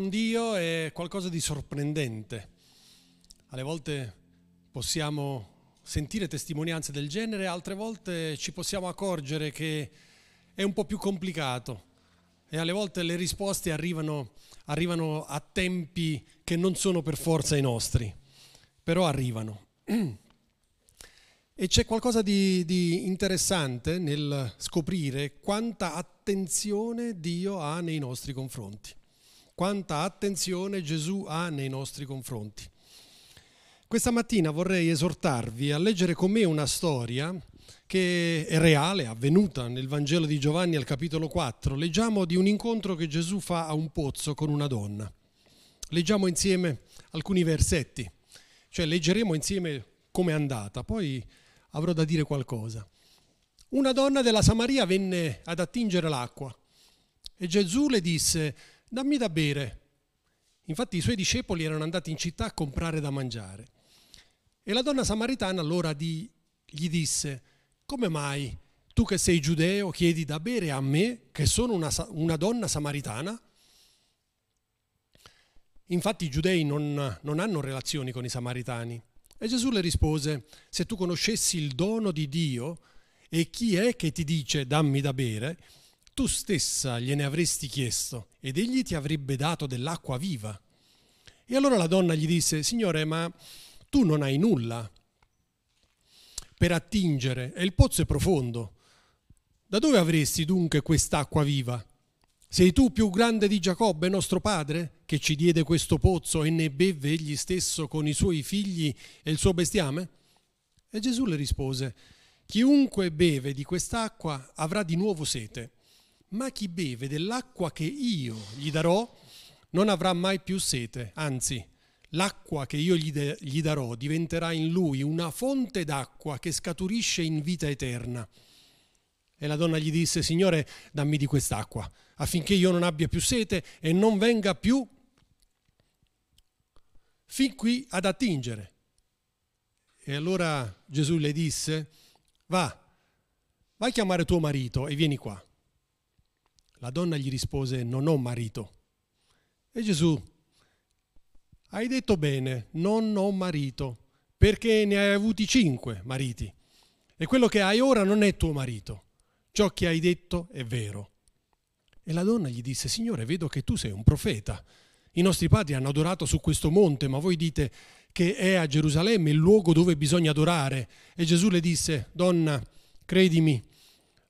con Dio è qualcosa di sorprendente. Alle volte possiamo sentire testimonianze del genere, altre volte ci possiamo accorgere che è un po' più complicato e alle volte le risposte arrivano, arrivano a tempi che non sono per forza i nostri, però arrivano. E c'è qualcosa di, di, interessante nel scoprire quanta attenzione Dio ha nei nostri confronti, quanta attenzione Gesù ha nei nostri confronti. Questa mattina vorrei esortarvi a leggere con me una storia che è reale, avvenuta nel Vangelo di Giovanni al capitolo 4. Leggiamo di un incontro che Gesù fa a un pozzo con una donna. Leggiamo insieme alcuni versetti, cioè leggeremo insieme come è andata, poi avrò da dire qualcosa. Una donna della Samaria venne ad attingere l'acqua e Gesù le disse, dammi da bere. Infatti i suoi discepoli erano andati in città a comprare da mangiare. E la donna samaritana allora gli disse, come mai tu che sei giudeo chiedi da bere a me, che sono una, una donna samaritana? Infatti i giudei non, non hanno relazioni con i samaritani. E Gesù le rispose, se tu conoscessi il dono di Dio e chi è che ti dice dammi da bere, tu stessa gliene avresti chiesto ed egli ti avrebbe dato dell'acqua viva. E allora la donna gli disse, Signore, ma tu non hai nulla per attingere e il pozzo è profondo. Da dove avresti dunque quest'acqua viva? Sei tu più grande di Giacobbe, nostro padre, che ci diede questo pozzo e ne bevve egli stesso con i suoi figli e il suo bestiame? E Gesù le rispose, chiunque beve di quest'acqua avrà di nuovo sete, ma chi beve dell'acqua che io gli darò non avrà mai più sete, anzi, l'acqua che io gli, de- gli darò diventerà in lui una fonte d'acqua che scaturisce in vita eterna. E la donna gli disse, Signore, dammi di quest'acqua, affinché io non abbia più sete e non venga più fin qui ad attingere. E allora Gesù le disse, va, vai a chiamare tuo marito e vieni qua. La donna gli rispose, non ho marito. E Gesù, hai detto bene, non ho marito, perché ne hai avuti cinque mariti. E quello che hai ora non è tuo marito ciò che hai detto è vero. E la donna gli disse, Signore, vedo che tu sei un profeta. I nostri padri hanno adorato su questo monte, ma voi dite che è a Gerusalemme il luogo dove bisogna adorare. E Gesù le disse, Donna, credimi,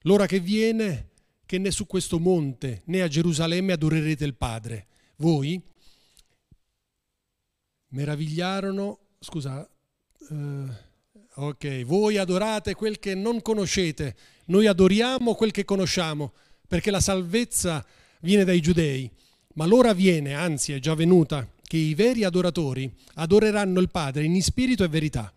l'ora che viene che né su questo monte né a Gerusalemme adorerete il Padre. Voi meravigliarono, scusa, eh, ok, voi adorate quel che non conoscete noi adoriamo quel che conosciamo, perché la salvezza viene dai giudei, ma l'ora viene, anzi è già venuta, che i veri adoratori adoreranno il Padre in spirito e verità,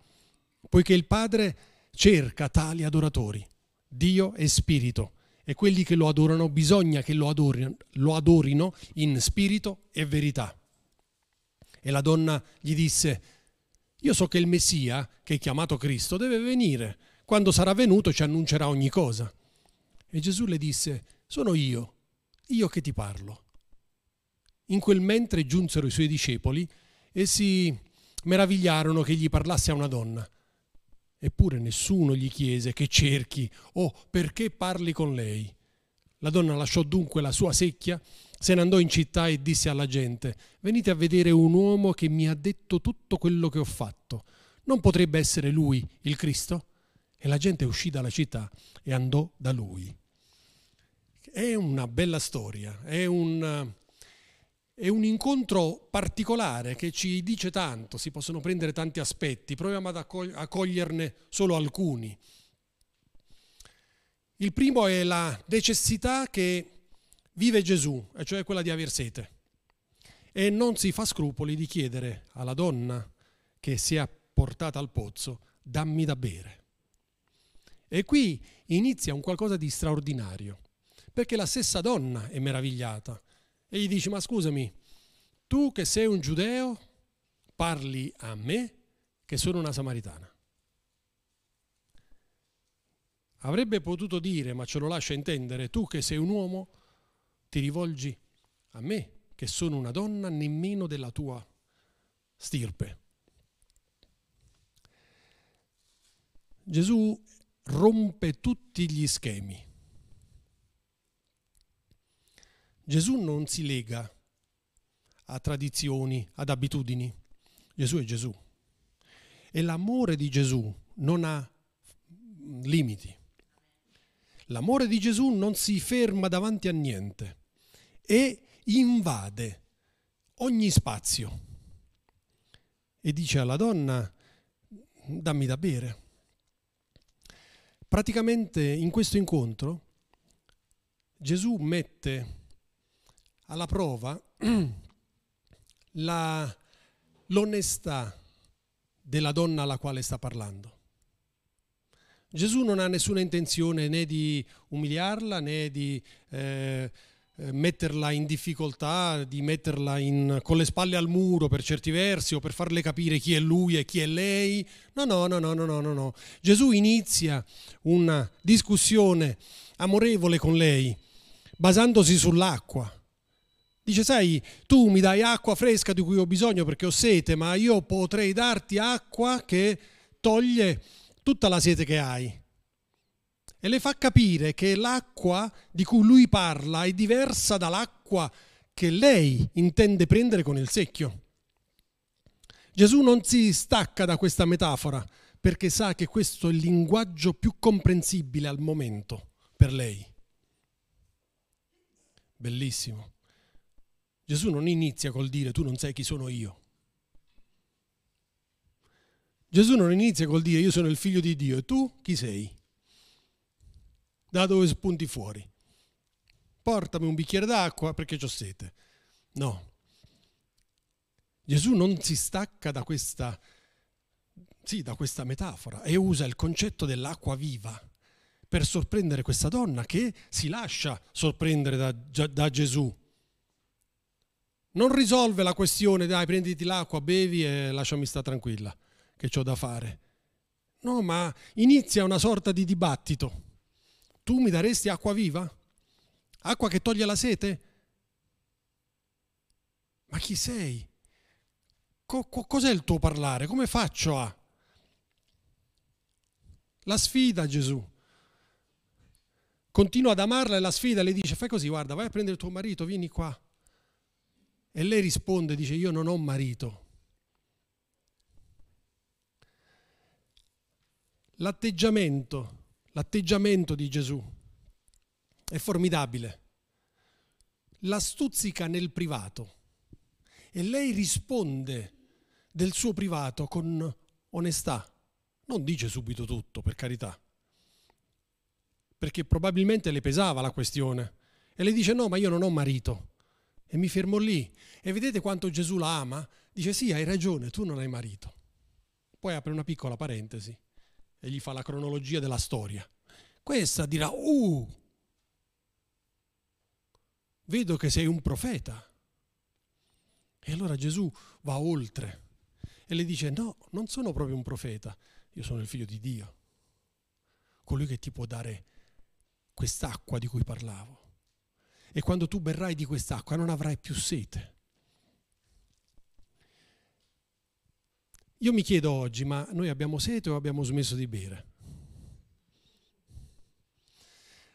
poiché il Padre cerca tali adoratori. Dio è spirito e quelli che lo adorano bisogna che lo adorino, lo adorino in spirito e verità. E la donna gli disse, io so che il Messia, che è chiamato Cristo, deve venire quando sarà venuto ci annuncerà ogni cosa. E Gesù le disse, sono io, io che ti parlo. In quel mentre giunsero i suoi discepoli e si meravigliarono che gli parlasse a una donna. Eppure nessuno gli chiese che cerchi o perché parli con lei. La donna lasciò dunque la sua secchia, se ne andò in città e disse alla gente, venite a vedere un uomo che mi ha detto tutto quello che ho fatto. Non potrebbe essere lui il Cristo? E la gente uscì dalla città e andò da lui. È una bella storia, è un, è un incontro particolare che ci dice tanto, si possono prendere tanti aspetti, proviamo ad a coglierne solo alcuni. Il primo è la necessità che vive Gesù, e cioè quella di aver sete. E non si fa scrupoli di chiedere alla donna che si è portata al pozzo, dammi da bere. E qui inizia un qualcosa di straordinario, perché la stessa donna è meravigliata e gli dice, ma scusami, tu che sei un giudeo parli a me che sono una samaritana. Avrebbe potuto dire, ma ce lo lascia intendere, tu che sei un uomo ti rivolgi a me che sono una donna nemmeno della tua stirpe. Gesù rompe tutti gli schemi. Gesù non si lega a tradizioni, ad abitudini. Gesù è Gesù. E l'amore di Gesù non ha limiti. L'amore di Gesù non si ferma davanti a niente e invade ogni spazio. E dice alla donna, dammi da bere. Praticamente in questo incontro Gesù mette alla prova la, l'onestà della donna alla quale sta parlando. Gesù non ha nessuna intenzione né di umiliarla né di eh, eh, metterla in difficoltà, di metterla in, con le spalle al muro per certi versi o per farle capire chi è lui e chi è lei. No, no, no, no, no, no, no. Gesù inizia una discussione amorevole con lei basandosi sull'acqua. Dice, sai, tu mi dai acqua fresca di cui ho bisogno perché ho sete, ma io potrei darti acqua che toglie tutta la sete che hai. E le fa capire che l'acqua di cui lui parla è diversa dall'acqua che lei intende prendere con il secchio. Gesù non si stacca da questa metafora perché sa che questo è il linguaggio più comprensibile al momento per lei. Bellissimo. Gesù non inizia col dire tu non sai chi sono io. Gesù non inizia col dire io sono il figlio di Dio e tu chi sei? Da dove spunti fuori? Portami un bicchiere d'acqua perché ho sete. No. Gesù non si stacca da questa, sì, da questa metafora e usa il concetto dell'acqua viva per sorprendere questa donna che si lascia sorprendere da, da Gesù non risolve la questione, dai, prenditi l'acqua, bevi e lasciami stare tranquilla, che ho da fare. No, ma inizia una sorta di dibattito. Tu mi daresti acqua viva? Acqua che toglie la sete? Ma chi sei? Co- co- cos'è il tuo parlare? Come faccio a... La sfida Gesù. Continua ad amarla e la sfida le dice, fai così, guarda, vai a prendere tuo marito, vieni qua. E lei risponde, dice, io non ho marito. L'atteggiamento, l'atteggiamento di Gesù è formidabile. La stuzzica nel privato e lei risponde del suo privato con onestà. Non dice subito tutto, per carità, perché probabilmente le pesava la questione. E le dice no, ma io non ho marito. E mi fermo lì. E vedete quanto Gesù la ama? Dice sì, hai ragione, tu non hai marito. Poi apre una piccola parentesi e gli fa la cronologia della storia. Questa dirà, uh, vedo che sei un profeta. E allora Gesù va oltre e le dice, no, non sono proprio un profeta, io sono il figlio di Dio, colui che ti può dare quest'acqua di cui parlavo e quando tu berrai di quest'acqua non avrai più sete. Io mi chiedo oggi, ma noi abbiamo sete o abbiamo smesso di bere?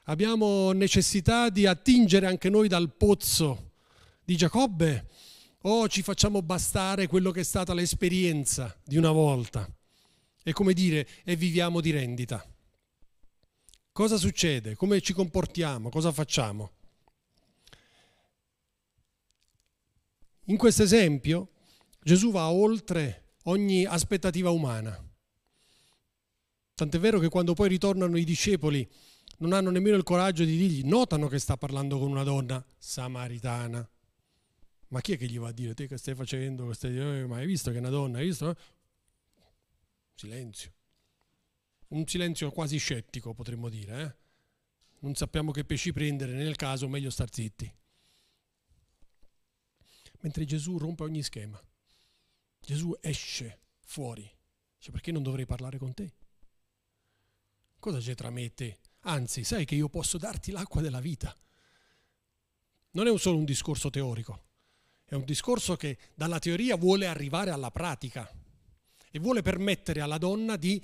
Abbiamo necessità di attingere anche noi dal pozzo di Giacobbe o ci facciamo bastare quello che è stata l'esperienza di una volta? E come dire, e viviamo di rendita. Cosa succede? Come ci comportiamo? Cosa facciamo? In questo esempio Gesù va oltre ogni aspettativa umana. Tant'è vero che quando poi ritornano i discepoli non hanno nemmeno il coraggio di dirgli, notano che sta parlando con una donna samaritana. Ma chi è che gli va a dire, te che stai facendo? Stai, eh, ma hai visto che è una donna? Hai visto? Silenzio. Un silenzio quasi scettico, potremmo dire. Eh? Non sappiamo che pesci prendere, nel caso meglio star zitti mentre Gesù rompe ogni schema. Gesù esce fuori. Dice, perché non dovrei parlare con te? Cosa c'è tra me e te? Anzi, sai che io posso darti l'acqua della vita. Non è solo un discorso teorico, È un discorso che dalla teoria vuole arrivare alla pratica e vuole permettere alla donna di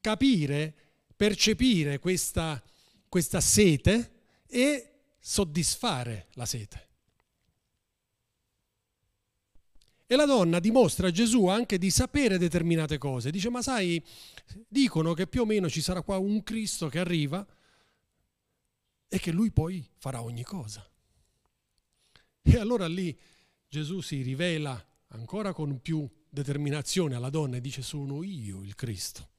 capire, percepire questa, questa sete e soddisfare la sete. E la donna dimostra a Gesù anche di sapere determinate cose. Dice, ma sai, dicono che più o meno ci sarà qua un Cristo che arriva e che lui poi farà ogni cosa. E allora lì Gesù si rivela ancora con più determinazione alla donna e dice sono io il Cristo.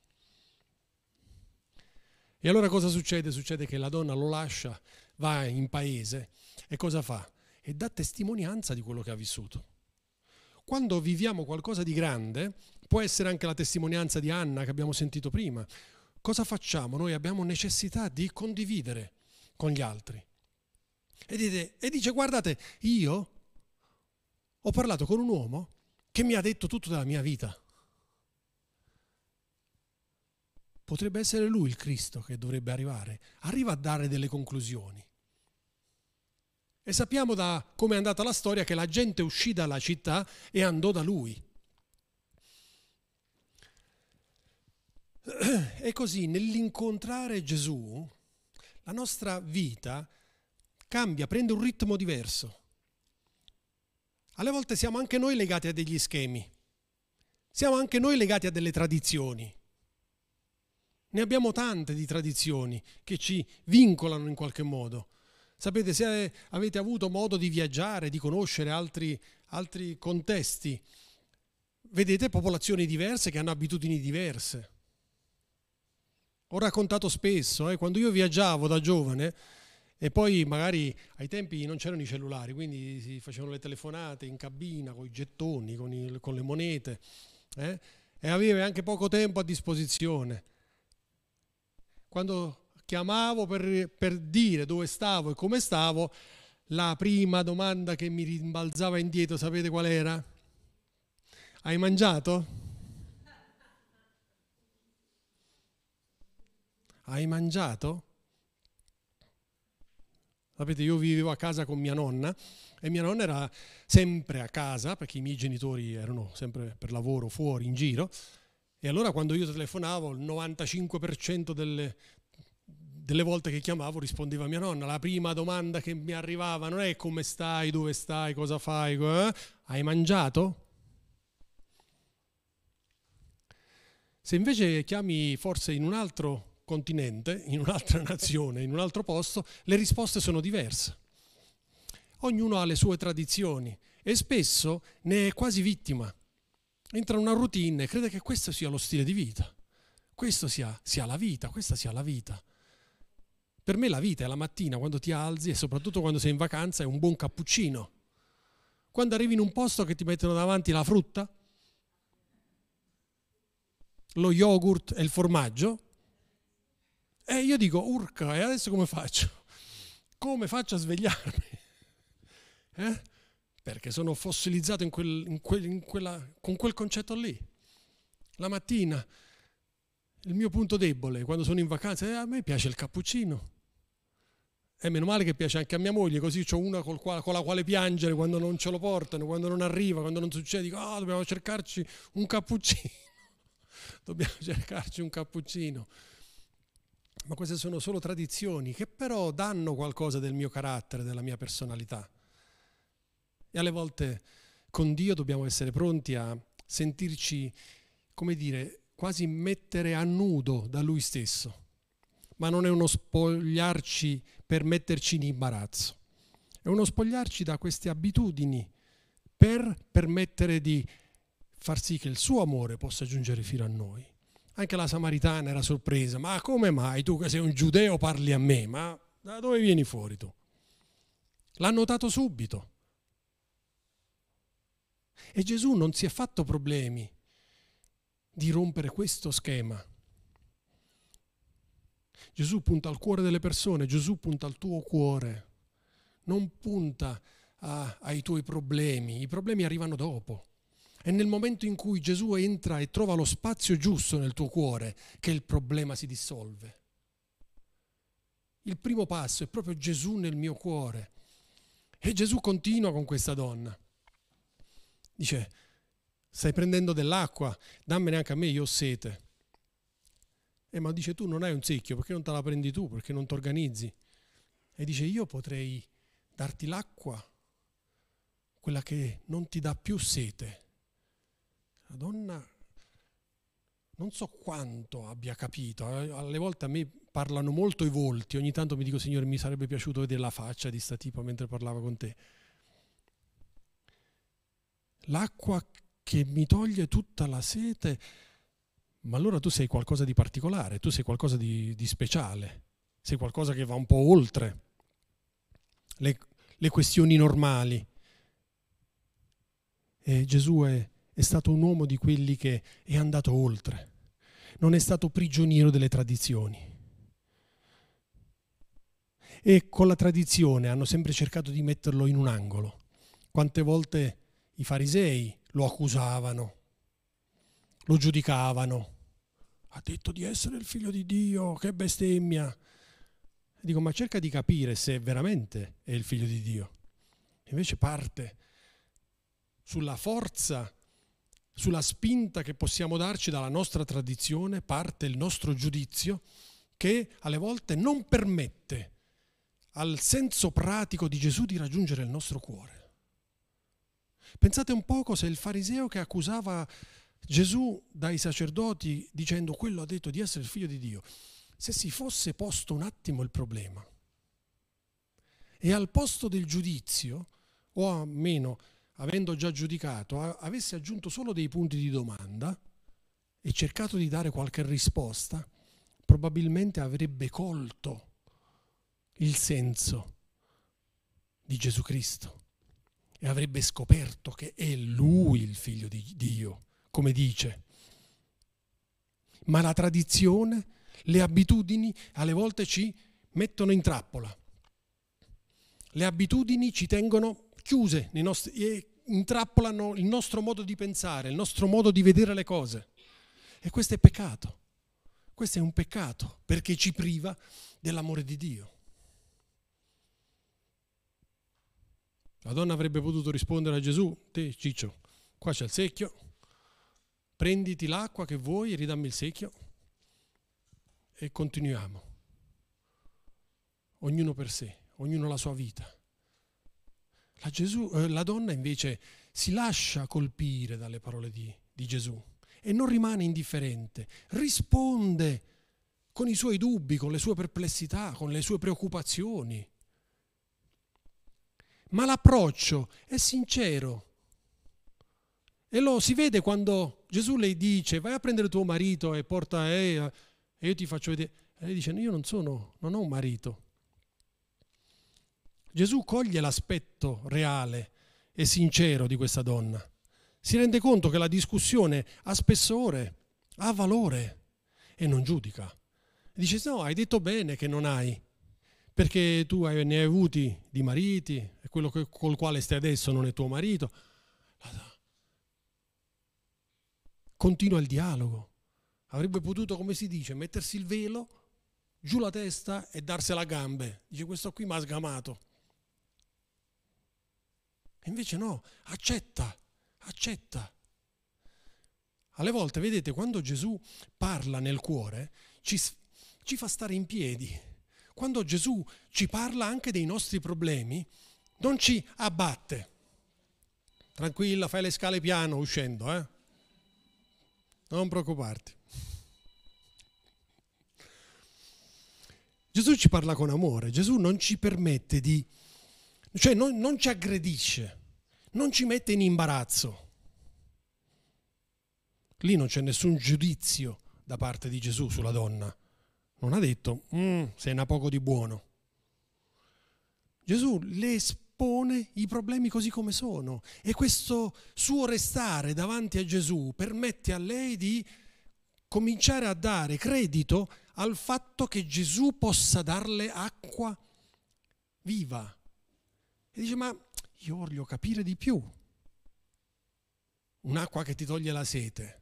E allora cosa succede? Succede che la donna lo lascia, va in paese e cosa fa? E dà testimonianza di quello che ha vissuto. Quando viviamo qualcosa di grande, può essere anche la testimonianza di Anna che abbiamo sentito prima, cosa facciamo? Noi abbiamo necessità di condividere con gli altri. E, dite, e dice, guardate, io ho parlato con un uomo che mi ha detto tutto della mia vita. Potrebbe essere lui il Cristo che dovrebbe arrivare. Arriva a dare delle conclusioni. E sappiamo da come è andata la storia che la gente uscì dalla città e andò da lui. E così nell'incontrare Gesù, la nostra vita cambia, prende un ritmo diverso. Alle volte siamo anche noi legati a degli schemi, siamo anche noi legati a delle tradizioni. Ne abbiamo tante di tradizioni che ci vincolano in qualche modo. Sapete, se avete avuto modo di viaggiare, di conoscere altri, altri contesti, vedete popolazioni diverse che hanno abitudini diverse. Ho raccontato spesso, eh, quando io viaggiavo da giovane, e poi magari ai tempi non c'erano i cellulari, quindi si facevano le telefonate in cabina con i gettoni, con, i, con le monete, eh, e avevi anche poco tempo a disposizione. Quando chiamavo per, per dire dove stavo e come stavo, la prima domanda che mi rimbalzava indietro, sapete qual era? Hai mangiato? Hai mangiato? Sapete, io vivevo a casa con mia nonna e mia nonna era sempre a casa perché i miei genitori erano sempre per lavoro fuori, in giro. E allora quando io telefonavo, il 95% delle, delle volte che chiamavo rispondeva mia nonna, la prima domanda che mi arrivava non è come stai, dove stai, cosa fai, eh? hai mangiato? Se invece chiami forse in un altro continente, in un'altra nazione, in un altro posto, le risposte sono diverse. Ognuno ha le sue tradizioni e spesso ne è quasi vittima. Entra in una routine e crede che questo sia lo stile di vita, questo sia, sia la vita, questa sia la vita. Per me la vita è la mattina quando ti alzi e soprattutto quando sei in vacanza è un buon cappuccino. Quando arrivi in un posto che ti mettono davanti la frutta, lo yogurt e il formaggio, e io dico, urca, e adesso come faccio? Come faccio a svegliarmi? Eh? Perché sono fossilizzato in quel, in quel, in quella, con quel concetto lì. La mattina, il mio punto debole, quando sono in vacanza, eh, a me piace il cappuccino. E meno male che piace anche a mia moglie, così ho una con la quale piangere quando non ce lo portano, quando non arriva, quando non succede. Dico, oh, dobbiamo cercarci un cappuccino. dobbiamo cercarci un cappuccino. Ma queste sono solo tradizioni che però danno qualcosa del mio carattere, della mia personalità. E alle volte con Dio dobbiamo essere pronti a sentirci, come dire, quasi mettere a nudo da Lui stesso. Ma non è uno spogliarci per metterci in imbarazzo. È uno spogliarci da queste abitudini per permettere di far sì che il suo amore possa giungere fino a noi. Anche la Samaritana era sorpresa, ma come mai tu che sei un giudeo parli a me? Ma da dove vieni fuori tu? L'ha notato subito. E Gesù non si è fatto problemi di rompere questo schema. Gesù punta al cuore delle persone, Gesù punta al tuo cuore, non punta a, ai tuoi problemi, i problemi arrivano dopo. È nel momento in cui Gesù entra e trova lo spazio giusto nel tuo cuore che il problema si dissolve. Il primo passo è proprio Gesù nel mio cuore. E Gesù continua con questa donna. Dice, stai prendendo dell'acqua, dammene anche a me, io ho sete. E ma dice, tu non hai un secchio, perché non te la prendi tu, perché non ti organizzi? E dice, io potrei darti l'acqua, quella che non ti dà più sete. La donna non so quanto abbia capito, eh. alle volte a me parlano molto i volti, ogni tanto mi dico Signore mi sarebbe piaciuto vedere la faccia di sta tipa mentre parlava con te. L'acqua che mi toglie tutta la sete, ma allora tu sei qualcosa di particolare, tu sei qualcosa di, di speciale, sei qualcosa che va un po' oltre le, le questioni normali. E Gesù è, è stato un uomo di quelli che è andato oltre, non è stato prigioniero delle tradizioni. E con la tradizione hanno sempre cercato di metterlo in un angolo. Quante volte i farisei lo accusavano, lo giudicavano. Ha detto di essere il figlio di Dio, che bestemmia. Dico, ma cerca di capire se veramente è il figlio di Dio. Invece parte sulla forza, sulla spinta che possiamo darci dalla nostra tradizione, parte il nostro giudizio che alle volte non permette al senso pratico di Gesù di raggiungere il nostro cuore. Pensate un poco se il fariseo che accusava Gesù dai sacerdoti dicendo quello ha detto di essere il figlio di Dio, se si fosse posto un attimo il problema e al posto del giudizio, o almeno avendo già giudicato, avesse aggiunto solo dei punti di domanda e cercato di dare qualche risposta, probabilmente avrebbe colto il senso di Gesù Cristo e avrebbe scoperto che è lui il figlio di Dio, come dice. Ma la tradizione, le abitudini alle volte ci mettono in trappola. Le abitudini ci tengono chiuse nostri, e intrappolano il nostro modo di pensare, il nostro modo di vedere le cose. E questo è peccato. Questo è un peccato perché ci priva dell'amore di Dio. La donna avrebbe potuto rispondere a Gesù, te Ciccio, qua c'è il secchio, prenditi l'acqua che vuoi e ridammi il secchio e continuiamo. Ognuno per sé, ognuno la sua vita. La, Gesù, eh, la donna invece si lascia colpire dalle parole di, di Gesù e non rimane indifferente, risponde con i suoi dubbi, con le sue perplessità, con le sue preoccupazioni ma l'approccio è sincero. E lo si vede quando Gesù le dice vai a prendere tuo marito e porta e, e io ti faccio vedere. E lei dice io non sono, non ho un marito. Gesù coglie l'aspetto reale e sincero di questa donna. Si rende conto che la discussione ha spessore, ha valore e non giudica. dice no, hai detto bene che non hai, perché tu ne hai avuti di mariti e quello col quale stai adesso non è tuo marito. Continua il dialogo. Avrebbe potuto, come si dice, mettersi il velo, giù la testa e darsela a gambe. Dice questo qui mi ha sgamato. E invece no, accetta, accetta. Alle volte, vedete, quando Gesù parla nel cuore, ci, ci fa stare in piedi quando Gesù ci parla anche dei nostri problemi, non ci abbatte. Tranquilla, fai le scale piano uscendo, eh? Non preoccuparti. Gesù ci parla con amore, Gesù non ci permette di, cioè non, non ci aggredisce, non ci mette in imbarazzo. Lì non c'è nessun giudizio da parte di Gesù sulla donna non ha detto, mm, sei una poco di buono. Gesù le espone i problemi così come sono e questo suo restare davanti a Gesù permette a lei di cominciare a dare credito al fatto che Gesù possa darle acqua viva. E dice, ma io voglio capire di più. Un'acqua che ti toglie la sete.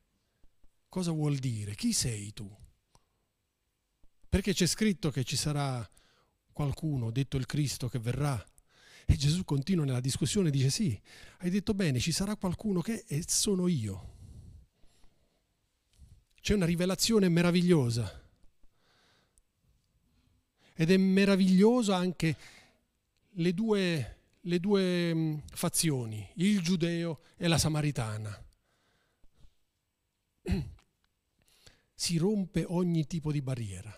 Cosa vuol dire? Chi sei tu? Perché c'è scritto che ci sarà qualcuno, detto il Cristo, che verrà E Gesù continua nella discussione e dice sì, hai detto bene, ci sarà qualcuno che è, sono io. C'è una rivelazione meravigliosa. Ed è meraviglioso anche le due, le due mm, fazioni, il giudeo e la samaritana. Si rompe ogni tipo di barriera.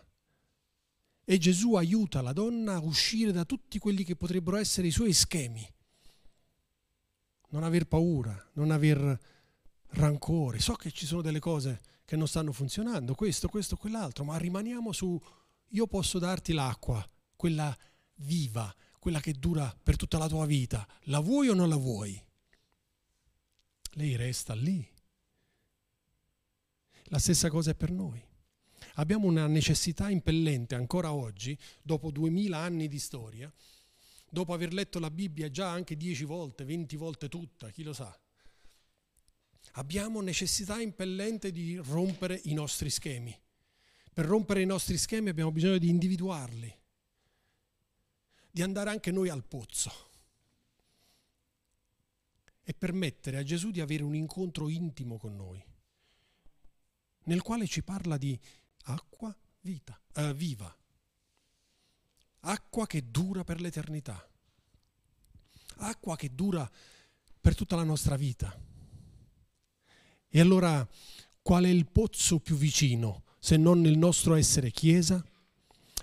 E Gesù aiuta la donna a uscire da tutti quelli che potrebbero essere i suoi schemi. Non aver paura, non aver rancore. So che ci sono delle cose che non stanno funzionando, questo, questo, quell'altro, ma rimaniamo su io posso darti l'acqua, quella viva, quella che dura per tutta la tua vita. La vuoi o non la vuoi? Lei resta lì. La stessa cosa è per noi abbiamo una necessità impellente ancora oggi, dopo duemila anni di storia, dopo aver letto la Bibbia già anche dieci volte, venti volte tutta, chi lo sa. Abbiamo necessità impellente di rompere i nostri schemi. Per rompere i nostri schemi abbiamo bisogno di individuarli, di andare anche noi al pozzo e permettere a Gesù di avere un incontro intimo con noi, nel quale ci parla di acqua vita, eh, viva, acqua che dura per l'eternità, acqua che dura per tutta la nostra vita. E allora qual è il pozzo più vicino se non il nostro essere Chiesa,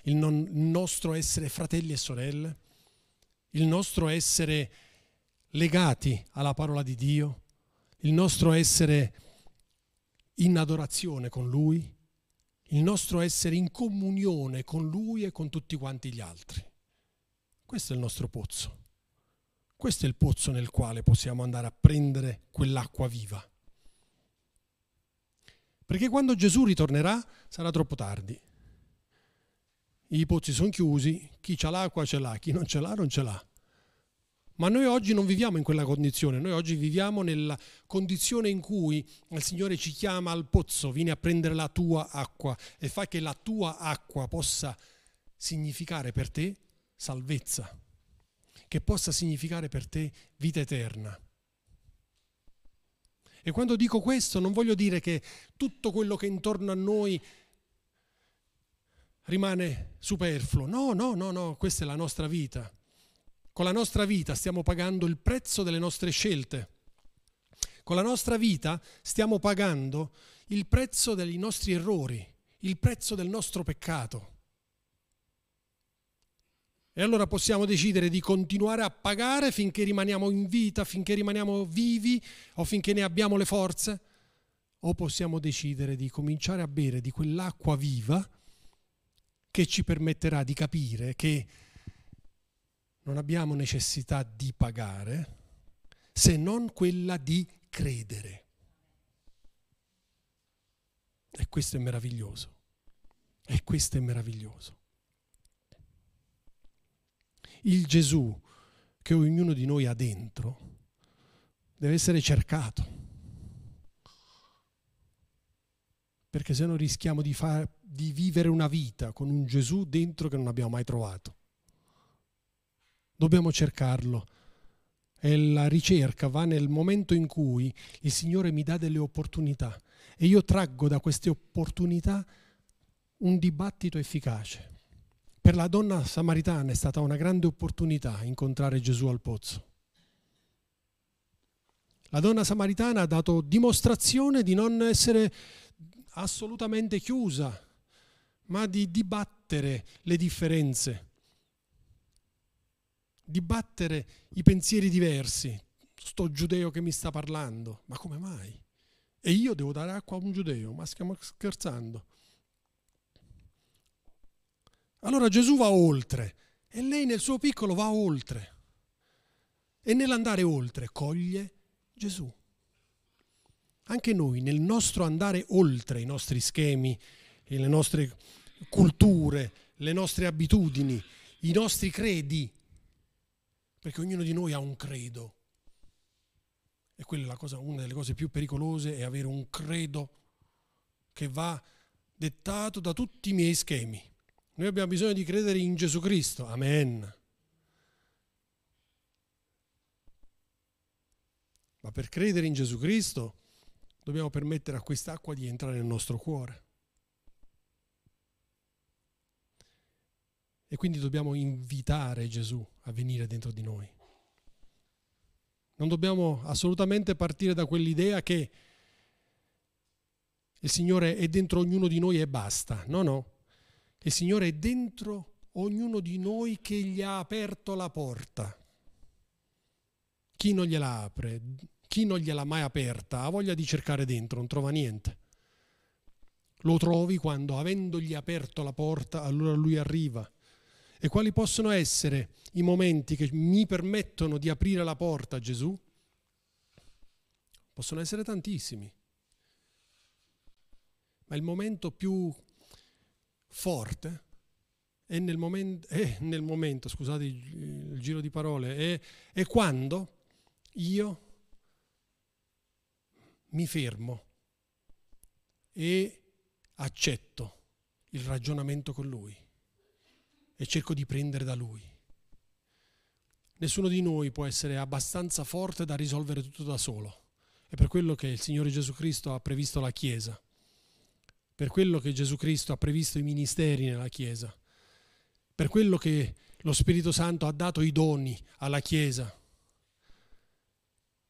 il, non, il nostro essere fratelli e sorelle, il nostro essere legati alla parola di Dio, il nostro essere in adorazione con Lui, il nostro essere in comunione con Lui e con tutti quanti gli altri. Questo è il nostro pozzo. Questo è il pozzo nel quale possiamo andare a prendere quell'acqua viva. Perché quando Gesù ritornerà sarà troppo tardi. I pozzi sono chiusi, chi ha l'acqua ce l'ha, chi non ce l'ha non ce l'ha. Ma noi oggi non viviamo in quella condizione, noi oggi viviamo nella condizione in cui il Signore ci chiama al pozzo, vieni a prendere la tua acqua e fa che la tua acqua possa significare per te salvezza, che possa significare per te vita eterna. E quando dico questo non voglio dire che tutto quello che è intorno a noi rimane superfluo. No, no, no, no, questa è la nostra vita. Con la nostra vita stiamo pagando il prezzo delle nostre scelte. Con la nostra vita stiamo pagando il prezzo dei nostri errori, il prezzo del nostro peccato. E allora possiamo decidere di continuare a pagare finché rimaniamo in vita, finché rimaniamo vivi o finché ne abbiamo le forze, o possiamo decidere di cominciare a bere di quell'acqua viva che ci permetterà di capire che non abbiamo necessità di pagare se non quella di credere. E questo è meraviglioso. E questo è meraviglioso. Il Gesù che ognuno di noi ha dentro deve essere cercato. Perché se no rischiamo di, far, di vivere una vita con un Gesù dentro che non abbiamo mai trovato dobbiamo cercarlo. E la ricerca va nel momento in cui il Signore mi dà delle opportunità e io traggo da queste opportunità un dibattito efficace. Per la donna samaritana è stata una grande opportunità incontrare Gesù al pozzo. La donna samaritana ha dato dimostrazione di non essere assolutamente chiusa, ma di dibattere le differenze dibattere i pensieri diversi. Sto giudeo che mi sta parlando, ma come mai? E io devo dare acqua a un giudeo, ma stiamo scherzando. Allora Gesù va oltre e lei nel suo piccolo va oltre. E nell'andare oltre coglie Gesù. Anche noi nel nostro andare oltre i nostri schemi, le nostre culture, le nostre abitudini, i nostri credi, perché ognuno di noi ha un credo. E quella è cosa, una delle cose più pericolose è avere un credo che va dettato da tutti i miei schemi. Noi abbiamo bisogno di credere in Gesù Cristo. Amen. Ma per credere in Gesù Cristo dobbiamo permettere a quest'acqua di entrare nel nostro cuore. E quindi dobbiamo invitare Gesù a venire dentro di noi. Non dobbiamo assolutamente partire da quell'idea che il Signore è dentro ognuno di noi e basta. No, no. Il Signore è dentro ognuno di noi che gli ha aperto la porta. Chi non gliela apre, chi non gliel'ha mai aperta, ha voglia di cercare dentro, non trova niente. Lo trovi quando, avendogli aperto la porta, allora lui arriva. E quali possono essere i momenti che mi permettono di aprire la porta a Gesù? Possono essere tantissimi. Ma il momento più forte è nel, moment, è nel momento, scusate il, giro di parole, è, è quando io mi fermo e accetto il ragionamento con lui e cerco di prendere da lui. Nessuno di noi può essere abbastanza forte da risolvere tutto da solo. È per quello che il Signore Gesù Cristo ha previsto la Chiesa, per quello che Gesù Cristo ha previsto i ministeri nella Chiesa, per quello che lo Spirito Santo ha dato i doni alla Chiesa,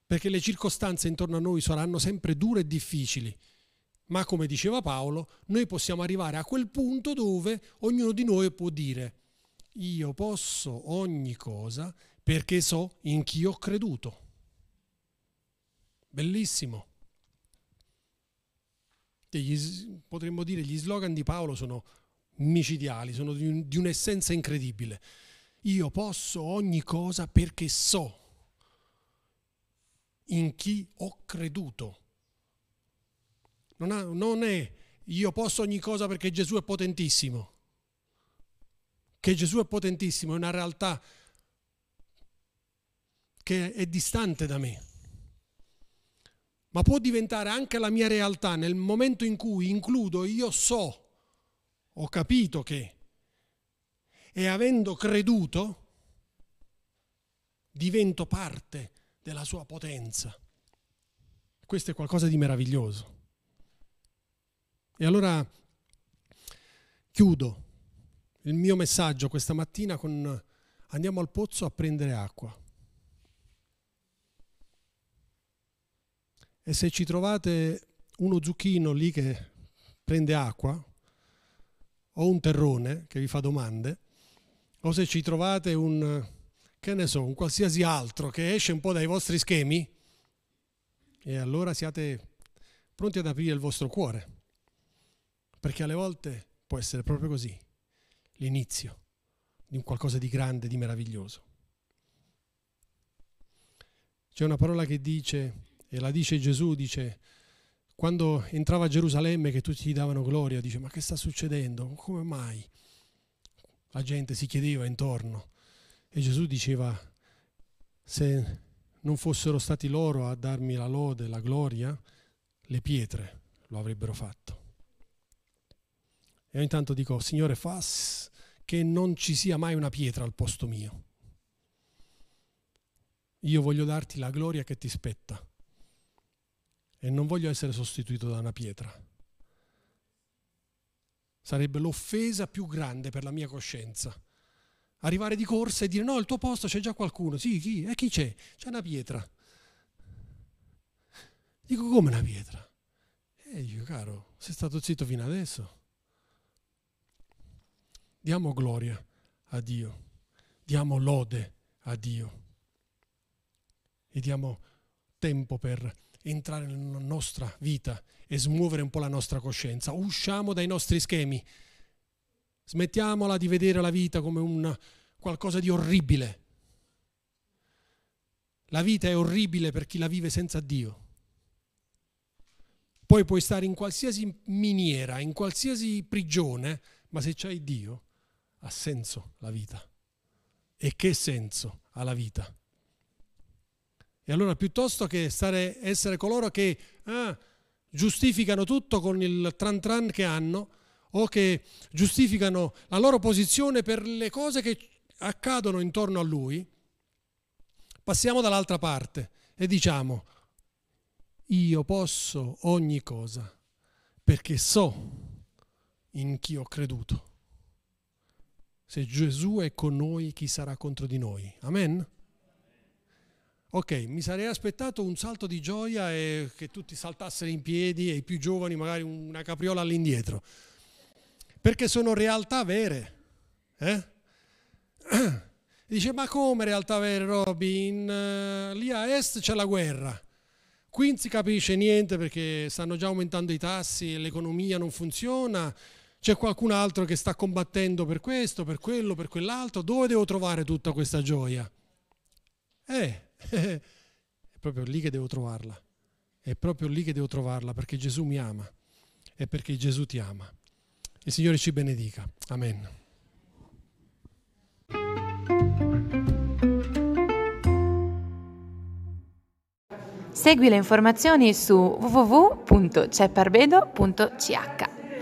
perché le circostanze intorno a noi saranno sempre dure e difficili, ma come diceva Paolo, noi possiamo arrivare a quel punto dove ognuno di noi può dire, io posso ogni cosa perché so in chi ho creduto. Bellissimo. Gli, potremmo dire gli slogan di Paolo sono micidiali, sono di, un, di un'essenza incredibile. Io posso ogni cosa perché so in chi ho creduto. Non, ha, non è io posso ogni cosa perché Gesù è potentissimo. Che Gesù è potentissimo è una realtà che è distante da me. Ma può diventare anche la mia realtà nel momento in cui includo io so, ho capito che, e avendo creduto, divento parte della sua potenza. Questo è qualcosa di meraviglioso. E allora chiudo il mio messaggio questa mattina con andiamo al pozzo a prendere acqua. E se ci trovate uno zucchino lì che prende acqua, o un terrone che vi fa domande, o se ci trovate un, che ne so, un qualsiasi altro che esce un po' dai vostri schemi, e allora siate pronti ad aprire il vostro cuore, perché alle volte può essere proprio così, l'inizio di un qualcosa di grande, di meraviglioso. C'è una parola che dice, e la dice Gesù, dice, quando entrava a Gerusalemme che tutti gli davano gloria, dice, ma che sta succedendo? Come mai? La gente si chiedeva intorno e Gesù diceva, se non fossero stati loro a darmi la lode, la gloria, le pietre lo avrebbero fatto. E ogni tanto dico, Signore, fa che non ci sia mai una pietra al posto mio. Io voglio darti la gloria che ti spetta e non voglio essere sostituito da una pietra. Sarebbe l'offesa più grande per la mia coscienza arrivare di corsa e dire no, al tuo posto c'è già qualcuno. Sì, chi? E chi c'è? C'è una pietra. Dico come una pietra? E dico, caro, sei stato zitto fino adesso. Diamo gloria a Dio, diamo lode a Dio e diamo tempo per entrare nella nostra vita e smuovere un po' la nostra coscienza. Usciamo dai nostri schemi Smettiamola di vedere la vita come un qualcosa di orribile. La vita è orribile per chi la vive senza Dio. Poi puoi stare in qualsiasi miniera, in qualsiasi prigione, ma se c'hai Dio ha senso la vita. E che senso ha la vita? E allora piuttosto che stare, essere coloro che ah, giustificano tutto con il tran tran che hanno, o che giustificano la loro posizione per le cose che accadono intorno a lui, passiamo dall'altra parte e diciamo, io posso ogni cosa perché so in chi ho creduto. Se Gesù è con noi, chi sarà contro di noi? Amen? Ok, mi sarei aspettato un salto di gioia e che tutti saltassero in piedi e i più giovani magari una capriola all'indietro. Perché sono realtà vere. Eh? Dice, ma come realtà vere, Robin? Lì a est c'è la guerra. Qui non si capisce niente perché stanno già aumentando i tassi, l'economia non funziona, c'è qualcun altro che sta combattendo per questo, per quello, per quell'altro. Dove devo trovare tutta questa gioia? Eh, è proprio lì che devo trovarla. È proprio lì che devo trovarla perché Gesù mi ama e perché Gesù ti ama. Il Signore ci benedica. Amen. Segui le informazioni su www.cepparbedo.ch.